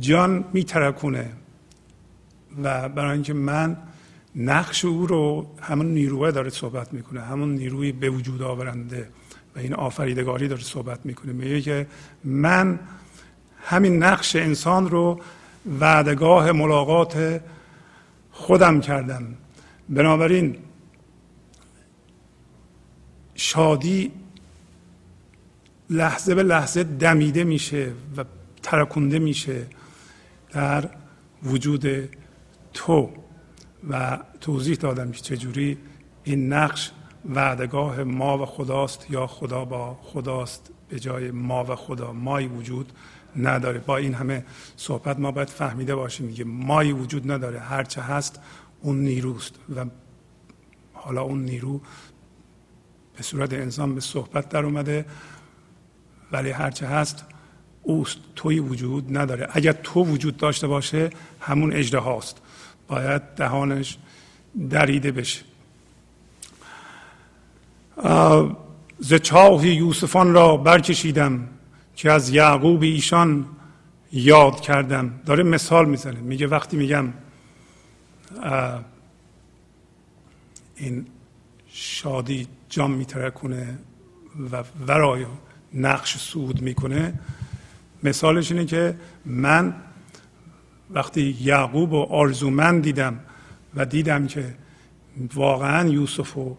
جان میترکونه. و برای اینکه من نقش او رو همون نیروه داره صحبت می‌کنه. همون نیروی به وجود آورنده. و این آفریدگاری داره صحبت می‌کنه. میگه که من همین نقش انسان رو وعدگاه ملاقات خودم کردم. بنابراین شادی لحظه به لحظه دمیده میشه و ترکونده میشه در وجود تو و توضیح دادم که چجوری این نقش وعدگاه ما و خداست یا خدا با خداست به جای ما و خدا مایی وجود نداره. با این همه صحبت ما باید فهمیده باشیم میگه مایی وجود نداره. هرچه هست اون نیروست و حالا اون نیرو به صورت انسان به صحبت در اومده ولی هرچه هست اوست. توی وجود نداره. اگر تو وجود داشته باشه همون اجده هاست. باید دهانش دریده بشه. ز چاه یوسفان را برکشیدم که از یعقوب ایشان یاد کردم. داره مثال می‌زنه میگه وقتی میگم این شادی جام میترکونه و ورای نقش سود می‌کنه مثالش اینه که من وقتی یعقوب و آرزومند دیدم و دیدم که واقعا یوسف رو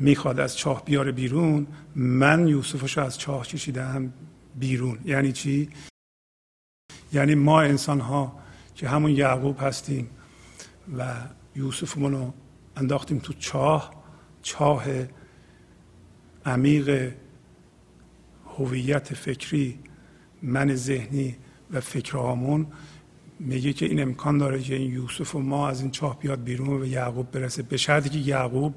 می‌خواد از چاه بیاره بیرون من یوسفش از چاه کشیدم بیرون یعنی چی؟ یعنی ما انسان ها که همون یعقوب هستیم و یوسفمون رو انداختیم تو چاه چاه عمیق هویت فکری من ذهنی و فکرهامون میگه که این امکان داره که این یوسف و ما از این چاه بیاد بیرون و یعقوب برسه به شرطی که یعقوب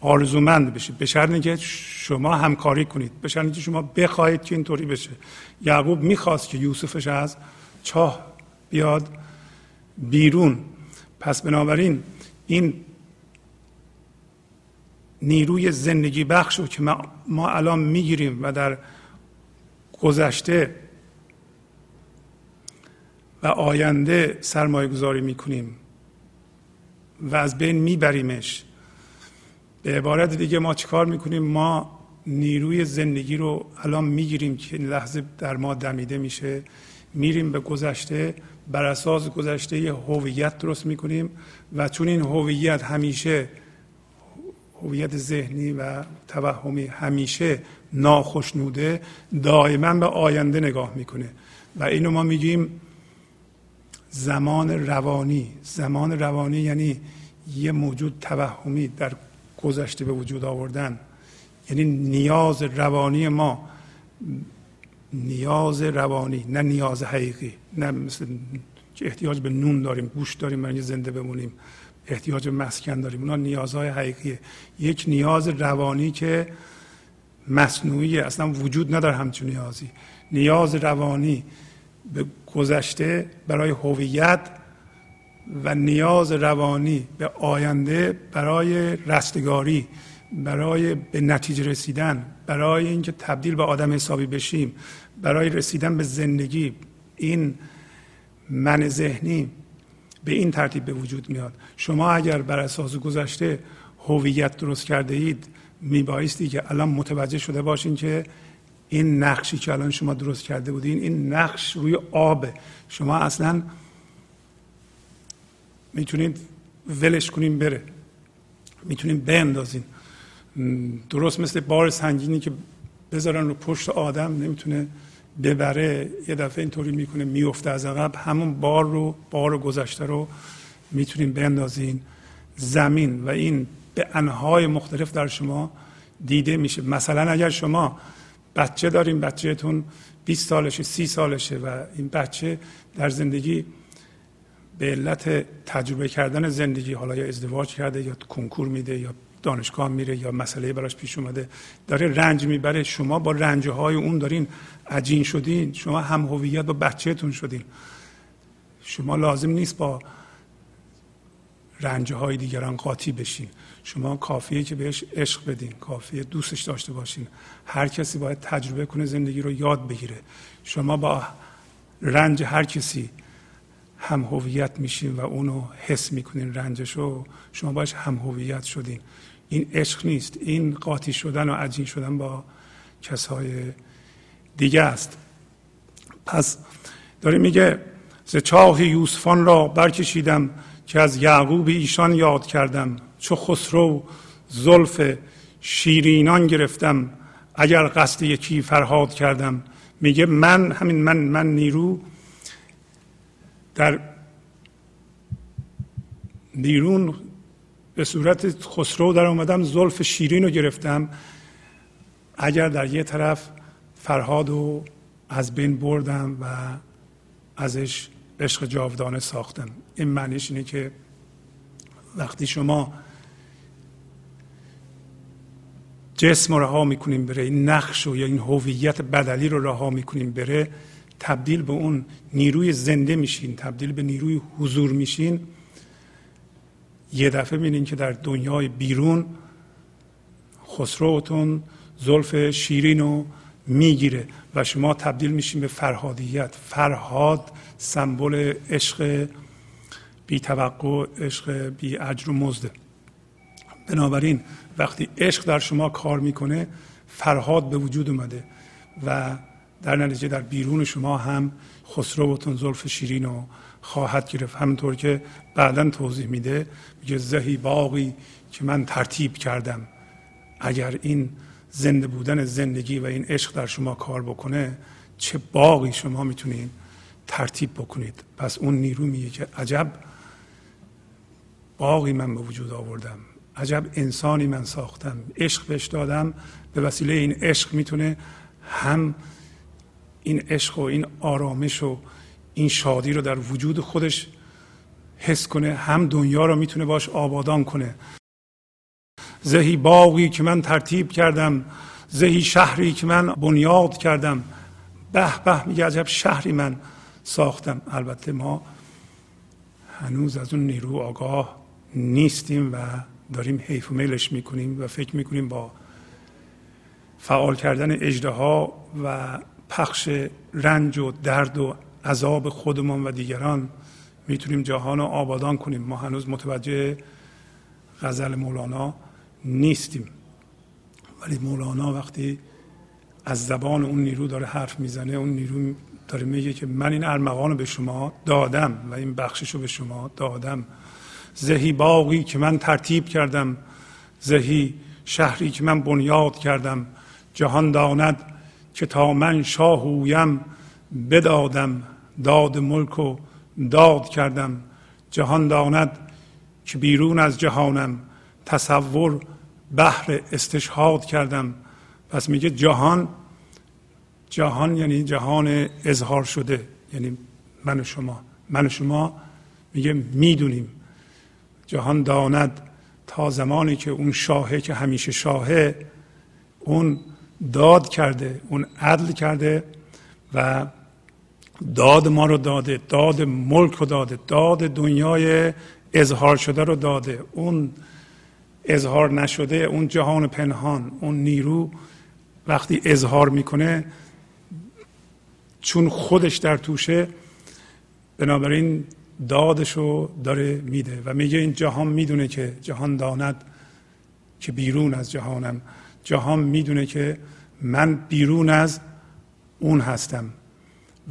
آرزومند بشه به که شما همکاری کنید. به که شما بخواهید که اینطوری بشه. یعقوب می‌خواست که یوسفش از چاه بیاد بیرون. پس بنابراین این نیروی زندگی بخش رو که ما الان می‌گیریم و در گذشته و آینده سرمایه گذاری می‌کنیم و از بین میبریمش به عبارت دیگه ما چیکار می‌کنیم؟ ما نیروی زندگی رو الان می‌گیریم که این لحظه در ما دمیده میشه. میریم به گذشته بر اساس گذشته هویت درست می‌کنیم و چون این هویت همیشه هویت ذهنی و توهمی همیشه ناخشنوده دائما به آینده نگاه می‌کنه. و اینو ما میگیم زمان روانی. زمان روانی یعنی یه موجود توهمی در گذشته به وجود آوردن. یعنی نیاز روانی ما نیاز روانی نه نیاز حقیقی نه مثل که احتیاج به نون داریم گوش داریم برای زنده بمونیم احتیاج به مسکن داریم. اونا نیازهای حقیقیه. یک نیاز روانی که مصنوعی اصلا وجود نداره همچون نیازی. نیاز روانی به گذشته برای هویت و نیاز روانی به آینده برای رستگاری برای به نتیجه رسیدن برای اینکه تبدیل به آدم حسابی بشیم برای رسیدن به زندگی این من ذهنی به این ترتیب به وجود میاد. شما اگر بر اساس گذشته هویت درست کرده اید میبایستی که الان متوجه شده باشین که این نقشی که الان شما درست کرده بودین این نقش روی آب. شما اصلا می‌تونید ولش کنین بره. می‌تونین بندازین درست مثل بار سنگینی که بذارن رو پشت آدم نمی‌تونه ببره. یه دفعه اینطوری می‌کنه میفته از عقب. همون بار رو بار گذشته رو می‌تونین بندازین زمین و این به انهای مختلف در شما دیده میشه. مثلا اگر شما بچه داریم بچهتون 20 سالشه 30 سالشه و این بچه در زندگی به علت تجربه کردن زندگی حالا یا ازدواج کرده یا کنکور میده یا دانشگاه میره یا مسئله براش پیش اومده داره رنج می‌بره. شما با رنج های اون دارین عجین شدین شما هم هویت با بچهتون شدین. شما لازم نیست با رنج های دیگران قاطی بشین. شما کافیه که بهش عشق بدین کافیه دوستش داشته باشین. هر کسی باید تجربه کنه زندگی رو یاد بگیره. شما با رنج هر کسی هم هویت میشین و اونو حس می‌کنین رنجشو شما باش هم هویت شدین. این عشق نیست. این قاطی شدن و عجین شدن با کسای دیگه است. پس داره میگه ز چاه یوسفان را برکشیدم که از یعقوب ایشان یاد کردم. چو خسرو زلف شیرینان گرفتم. اگر قصد یکی فرهاد کردم. میگه من همین من من نیرو در بیرون به صورت خسرو در اومدم زلف شیرین رو گرفتم. اگر در یه طرف فرهاد رو از بین بردم و ازش عشق جاودانه ساختم. این معنیش اینه که وقتی شما جسم رو رها می‌کنیم بره این نقش و یا این هویت بدلی رو رها می‌کنیم بره تبدیل به اون نیروی زنده میشین تبدیل به نیروی حضور میشین. یه دفعه بینین که در دنیای بیرون خسروتون زلف شیرین رو می‌گیره و شما تبدیل میشین به فرهادیت. فرهاد سمبل عشق بی توقع عشق بی اجر و مزده. بنابراین وقتی عشق در شما کار می‌کنه فرهاد به وجود اومده و در نتیجه در بیرون شما هم خسروتون زلف شیرین رو خواهد گرفت. همونطور که بعدا توضیح میده میگه زهی باقی که من ترتیب کردم. اگر این زنده بودن زندگی و این عشق در شما کار بکنه چه باقی شما می‌تونید ترتیب بکنید؟ پس اون نیرو میگه که عجب باقی من به وجود آوردم. عجب انسانی من ساختم. عشق بهش دادم. به وسیله این عشق می‌تونه هم این عشق و این آرامش و این شادی رو در وجود خودش حس کنه هم دنیا رو می‌تونه باش آبادان کنه. زهی باقی که من ترتیب کردم زهی شهری که من بنیاد کردم. به به میگه عجب شهری من ساختم. البته ما هنوز از اون نیرو آگاه نیستیم و داریم حیف و میلش می‌کنیم و فکر می‌کنیم با فعال کردن اجده و پخش رنج و درد و عذاب خودمان و دیگران می‌تونیم جهان رو آبادان کنیم. ما هنوز متوجه غزل مولانا نیستیم. ولی مولانا وقتی از زبان اون نیرو داره حرف می‌زنه اون نیرو داره میگه که من این ارمغان رو به شما دادم و این بخشش رو به شما دادم. زهی باقی که من ترتیب کردم زهی شهری که من بنیاد کردم. جهان داند که تا من شاه بدادم داد ملک و داد کردم. جهان داند که بیرون از جهانم تصور بحر استشهاد کردم. پس میگه جهان جهان یعنی جهان اظهار شده. یعنی من و شما من و شما میگه می‌دونیم. جهان داند تا زمانی که اون شاهه که همیشه شاهه اون داد کرده اون عدل کرده و داد ما رو داده داد ملک رو داده داد دنیای اظهار شده رو داده. اون اظهار نشده اون جهان پنهان اون نیرو وقتی اظهار می‌کنه چون خودش در توشه بنابراین دادش رو داره میده و میگه این جهان می‌دونه که جهان داند که بیرون از جهانم. جهان می‌دونه که من بیرون از اون هستم.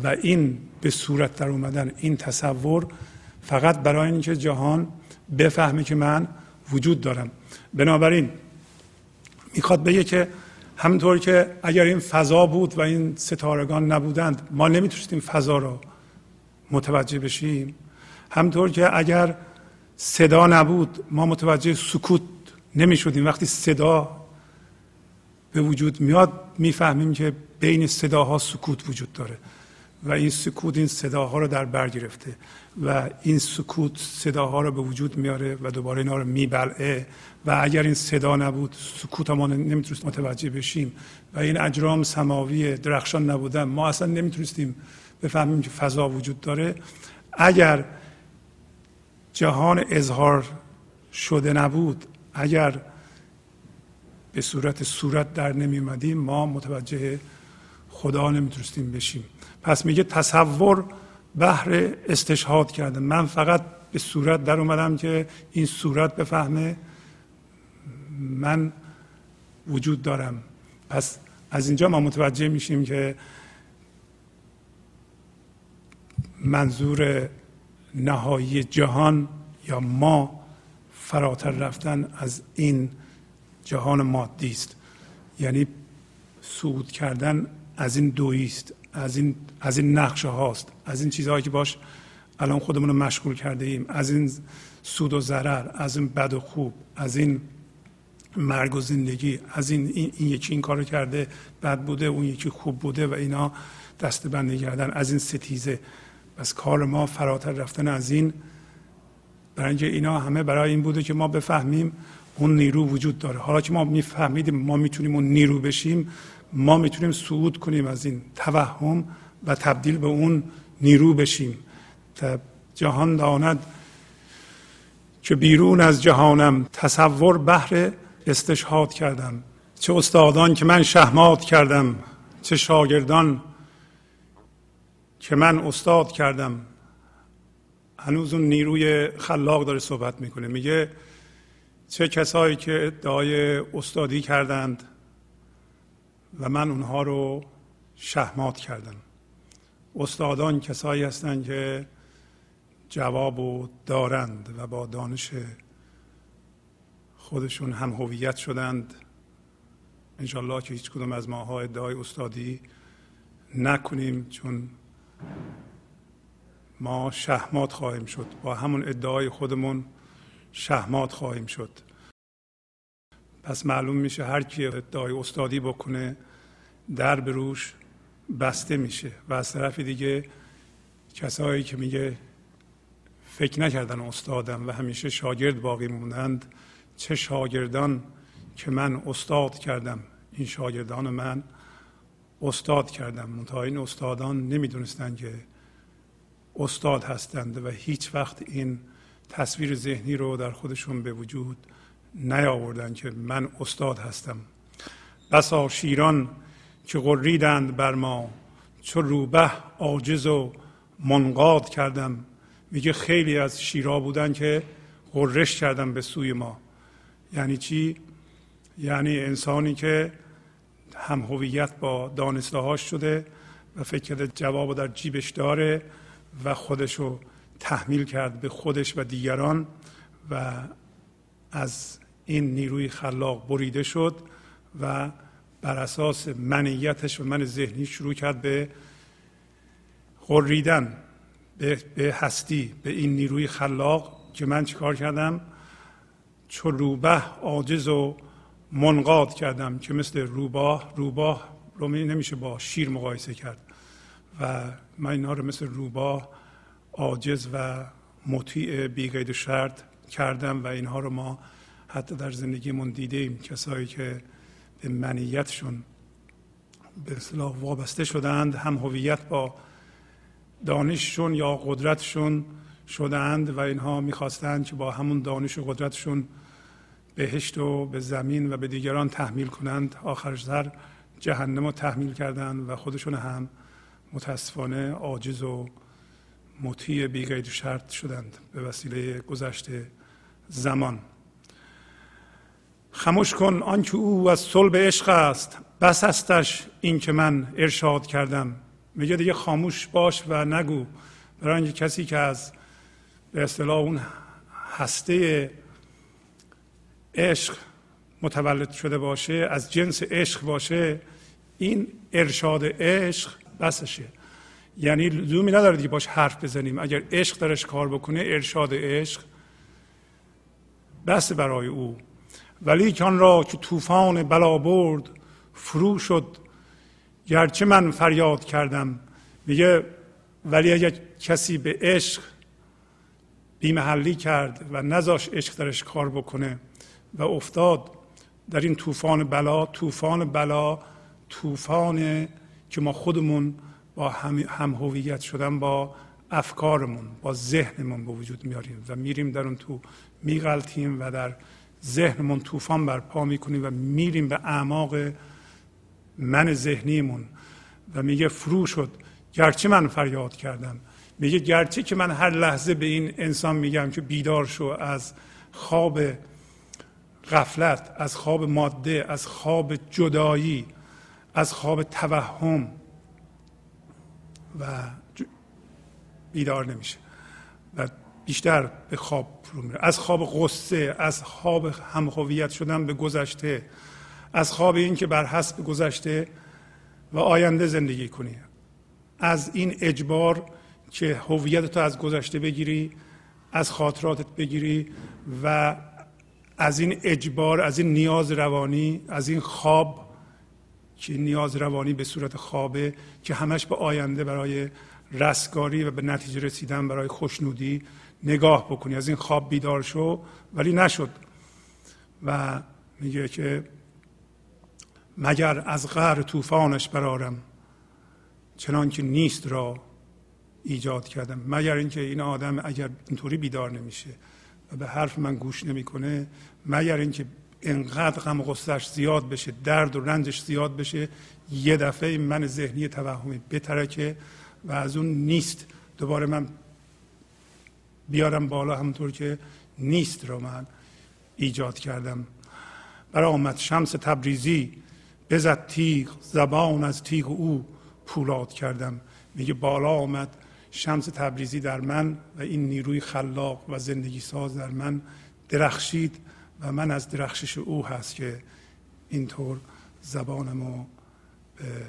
و این به صورت در اومدن این تصور فقط برای اینکه جهان بفهمه که من وجود دارم. بنابراین می‌خواد بگه که همونطور که اگر این فضا بود و این ستارگان نبودند ما نمی‌تونستیم فضا رو متوجه بشیم. همطور که اگر صدا نبود ما متوجه سکوت نمی شدیم وقتی صدا به وجود میاد می‌فهمیم که بین صداها سکوت وجود داره و این سکوت این صداها رو در بر گرفته و این سکوت صداها رو به وجود میاره و دوباره اینا رو میبلعه و اگر این صدا نبود سکوت ما نمی‌تونست متوجه بشیم و این اجرام سماوی درخشان نبودن ما اصلا نمی‌تونستیم بفهمیم که فضا وجود داره. اگر جهان اظهار شده نبود اگر به صورت صورت در نمی اومدیم ما متوجه خدا نمی‌تونستیم بشیم. پس میگه تصور بهر استشهاد کرده. من فقط به صورت در اومدم که این صورت بفهمه من وجود دارم. پس از اینجا ما متوجه میشیم که منظور نهایی جهان یا ما فراتر رفتن از این جهان مادی است. یعنی صعود کردن از این دویی است از این از این نقشه هاست. از این چیزهایی که باش الان خودمون رو مشغول کرده ایم از این سود و ضرر از این بد و خوب از این مرگ و زندگی از این این, این یکی این کارو کرده بد بوده اون یکی خوب بوده و اینا دست بندی کردن. از این ستیزه. پس کار ما فراتر رفتن از این. برای اینا همه برای این بوده که ما بفهمیم اون نیرو وجود داره. حالا که ما میفهمیدیم ما می‌تونیم اون نیرو بشیم ما می‌تونیم صعود کنیم از این توهم و تبدیل به اون نیرو بشیم. جهان داند که بیرون از جهانم تصور بهر استشهاد کردم. چه استادان که من شهمات کردم چه شاگردان که من استاد کردم. هنوز اون نیروی خلاق داره صحبت می‌کنه. میگه چه کسایی که ادعای استادی کردند و من اونها رو شهمات کردم. استادان کسایی هستند که جواب و دارند و با دانش خودشون هم هویت شدند. انشالله که هیچ کدوم از ماها ادعای استادی نکنیم چون ما شهمات خواهیم شد. با همون ادعای خودمون شهمات خواهیم شد. پس معلوم میشه هر کی ادعای استادی بکنه در به بسته میشه. و از طرف دیگه کسایی که میگه فکر نکردن استادم و همیشه شاگرد باقی موندند چه شاگردان که من استاد کردم این شاگردان من استاد کردم. منتها این استادان نمی‌دونستند که استاد هستند و هیچ وقت این تصویر ذهنی رو در خودشون به وجود نیاوردن که من استاد هستم. بسا شیران که غریدند بر ما چو روبه عاجز و منقاد کردم. میگه خیلی از شیرا بودن که غرش کردم به سوی ما. یعنی چی؟ یعنی انسانی که هم هویت با دانسته شده و فکر کرده جواب در جیبش داره و خودشو تحمیل کرد به خودش و دیگران و از این نیروی خلاق بریده شد و بر اساس منیتش و من ذهنی شروع کرد به قریدن به, به هستی به این نیروی خلاق که من چیکار کردم؟ چو روبه عاجز و منقاد کردم که مثل روباه روباه رو نمیشه با شیر مقایسه کرد و من اینها رو مثل روباه عاجز و مطیع بیقید شرط کردم و اینها رو ما حتی در زندگیمون دیدیم. کسایی که به منیتشون به اصطلاح وابسته شدند هم هویت با دانششون یا قدرتشون شدند و اینها می‌خواستند که با همون دانش و قدرتشون بهشت و به زمین و به دیگران تحمیل کنند. آخر سر جهنم رو تحمیل کردند و خودشون هم متاسفانه عاجز و مطیع بیقید شرط شدند به وسیله گذشته زمان. خموش کن آنکه او از صلب عشق است. بس استش این که من ارشاد کردم. میگه دیگه خاموش باش و نگو. برای اینکه کسی که از به اصطلاح اون هسته عشق متولد شده باشه از جنس عشق باشه این ارشاد عشق بسشه. یعنی لزومی نداره دیگه باش حرف بزنیم. اگر عشق درش کار بکنه ارشاد عشق بس برای او. ولی کان را که طوفان بلا برد فرو شد. گرچه من فریاد کردم. میگه ولی اگر کسی به عشق بیمحلی کرد و نزاش عشق درش کار بکنه و افتاد در این طوفان بلا طوفان بلا طوفان که ما خودمون با هم هویت شدن با افکارمون با ذهنمون به وجود میاریم و میریم در اون تو میغلطیم و در ذهنمون طوفان برپا می‌کنیم و میریم به اعماق من ذهنیمون و میگه فرو شد. گرچه من فریاد کردم. میگه گرچه که من هر لحظه به این انسان میگم که بیدار شو از خواب غفلت از خواب ماده از خواب جدایی از خواب توهم و بیدار نمیشه و بیشتر به خواب فرو میره. از خواب غصه از خواب همهویت شدن به گذشته از خواب این که بر حسب گذشته و آینده زندگی کنی. از این اجبار که هویت تو از گذشته بگیری از خاطراتت بگیری و از این اجبار از این نیاز روانی از این خواب که نیاز روانی به صورت خوابه که همش به آینده برای رستگاری و به نتیجه رسیدن برای خوشنودی نگاه بکنی. از این خواب بیدار شو ولی نشد. و میگه که مگر از غر طوفانش برارم چنان که نیست را ایجاد کردم. مگر اینکه این آدم اگر اینطوری بیدار نمیشه و به حرف من گوش نمی‌کنه مگر اینکه انقدر غم و زیاد بشه درد و رنجش زیاد بشه یه دفعه من ذهنی توهمی بترکه و از اون نیست. دوباره من بیارم بالا همونطور که نیست رو من ایجاد کردم. برای آمد شمس تبریزی بزد تیغ زبان از تیغ او پولاد کردم. میگه بالا آمد شمس تبریزی در من و این نیروی خلاق و زندگی ساز در من درخشید. و من از درخشش او هست که اینطور زبانم رو به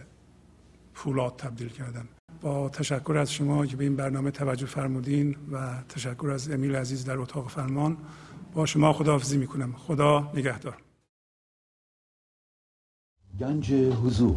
پولاد تبدیل کردم. با تشکر از شما که به این برنامه توجه فرمودین و تشکر از امیل عزیز در اتاق فرمان. با شما خداحافظی می‌کنم. خدا نگهدار. گنج حضور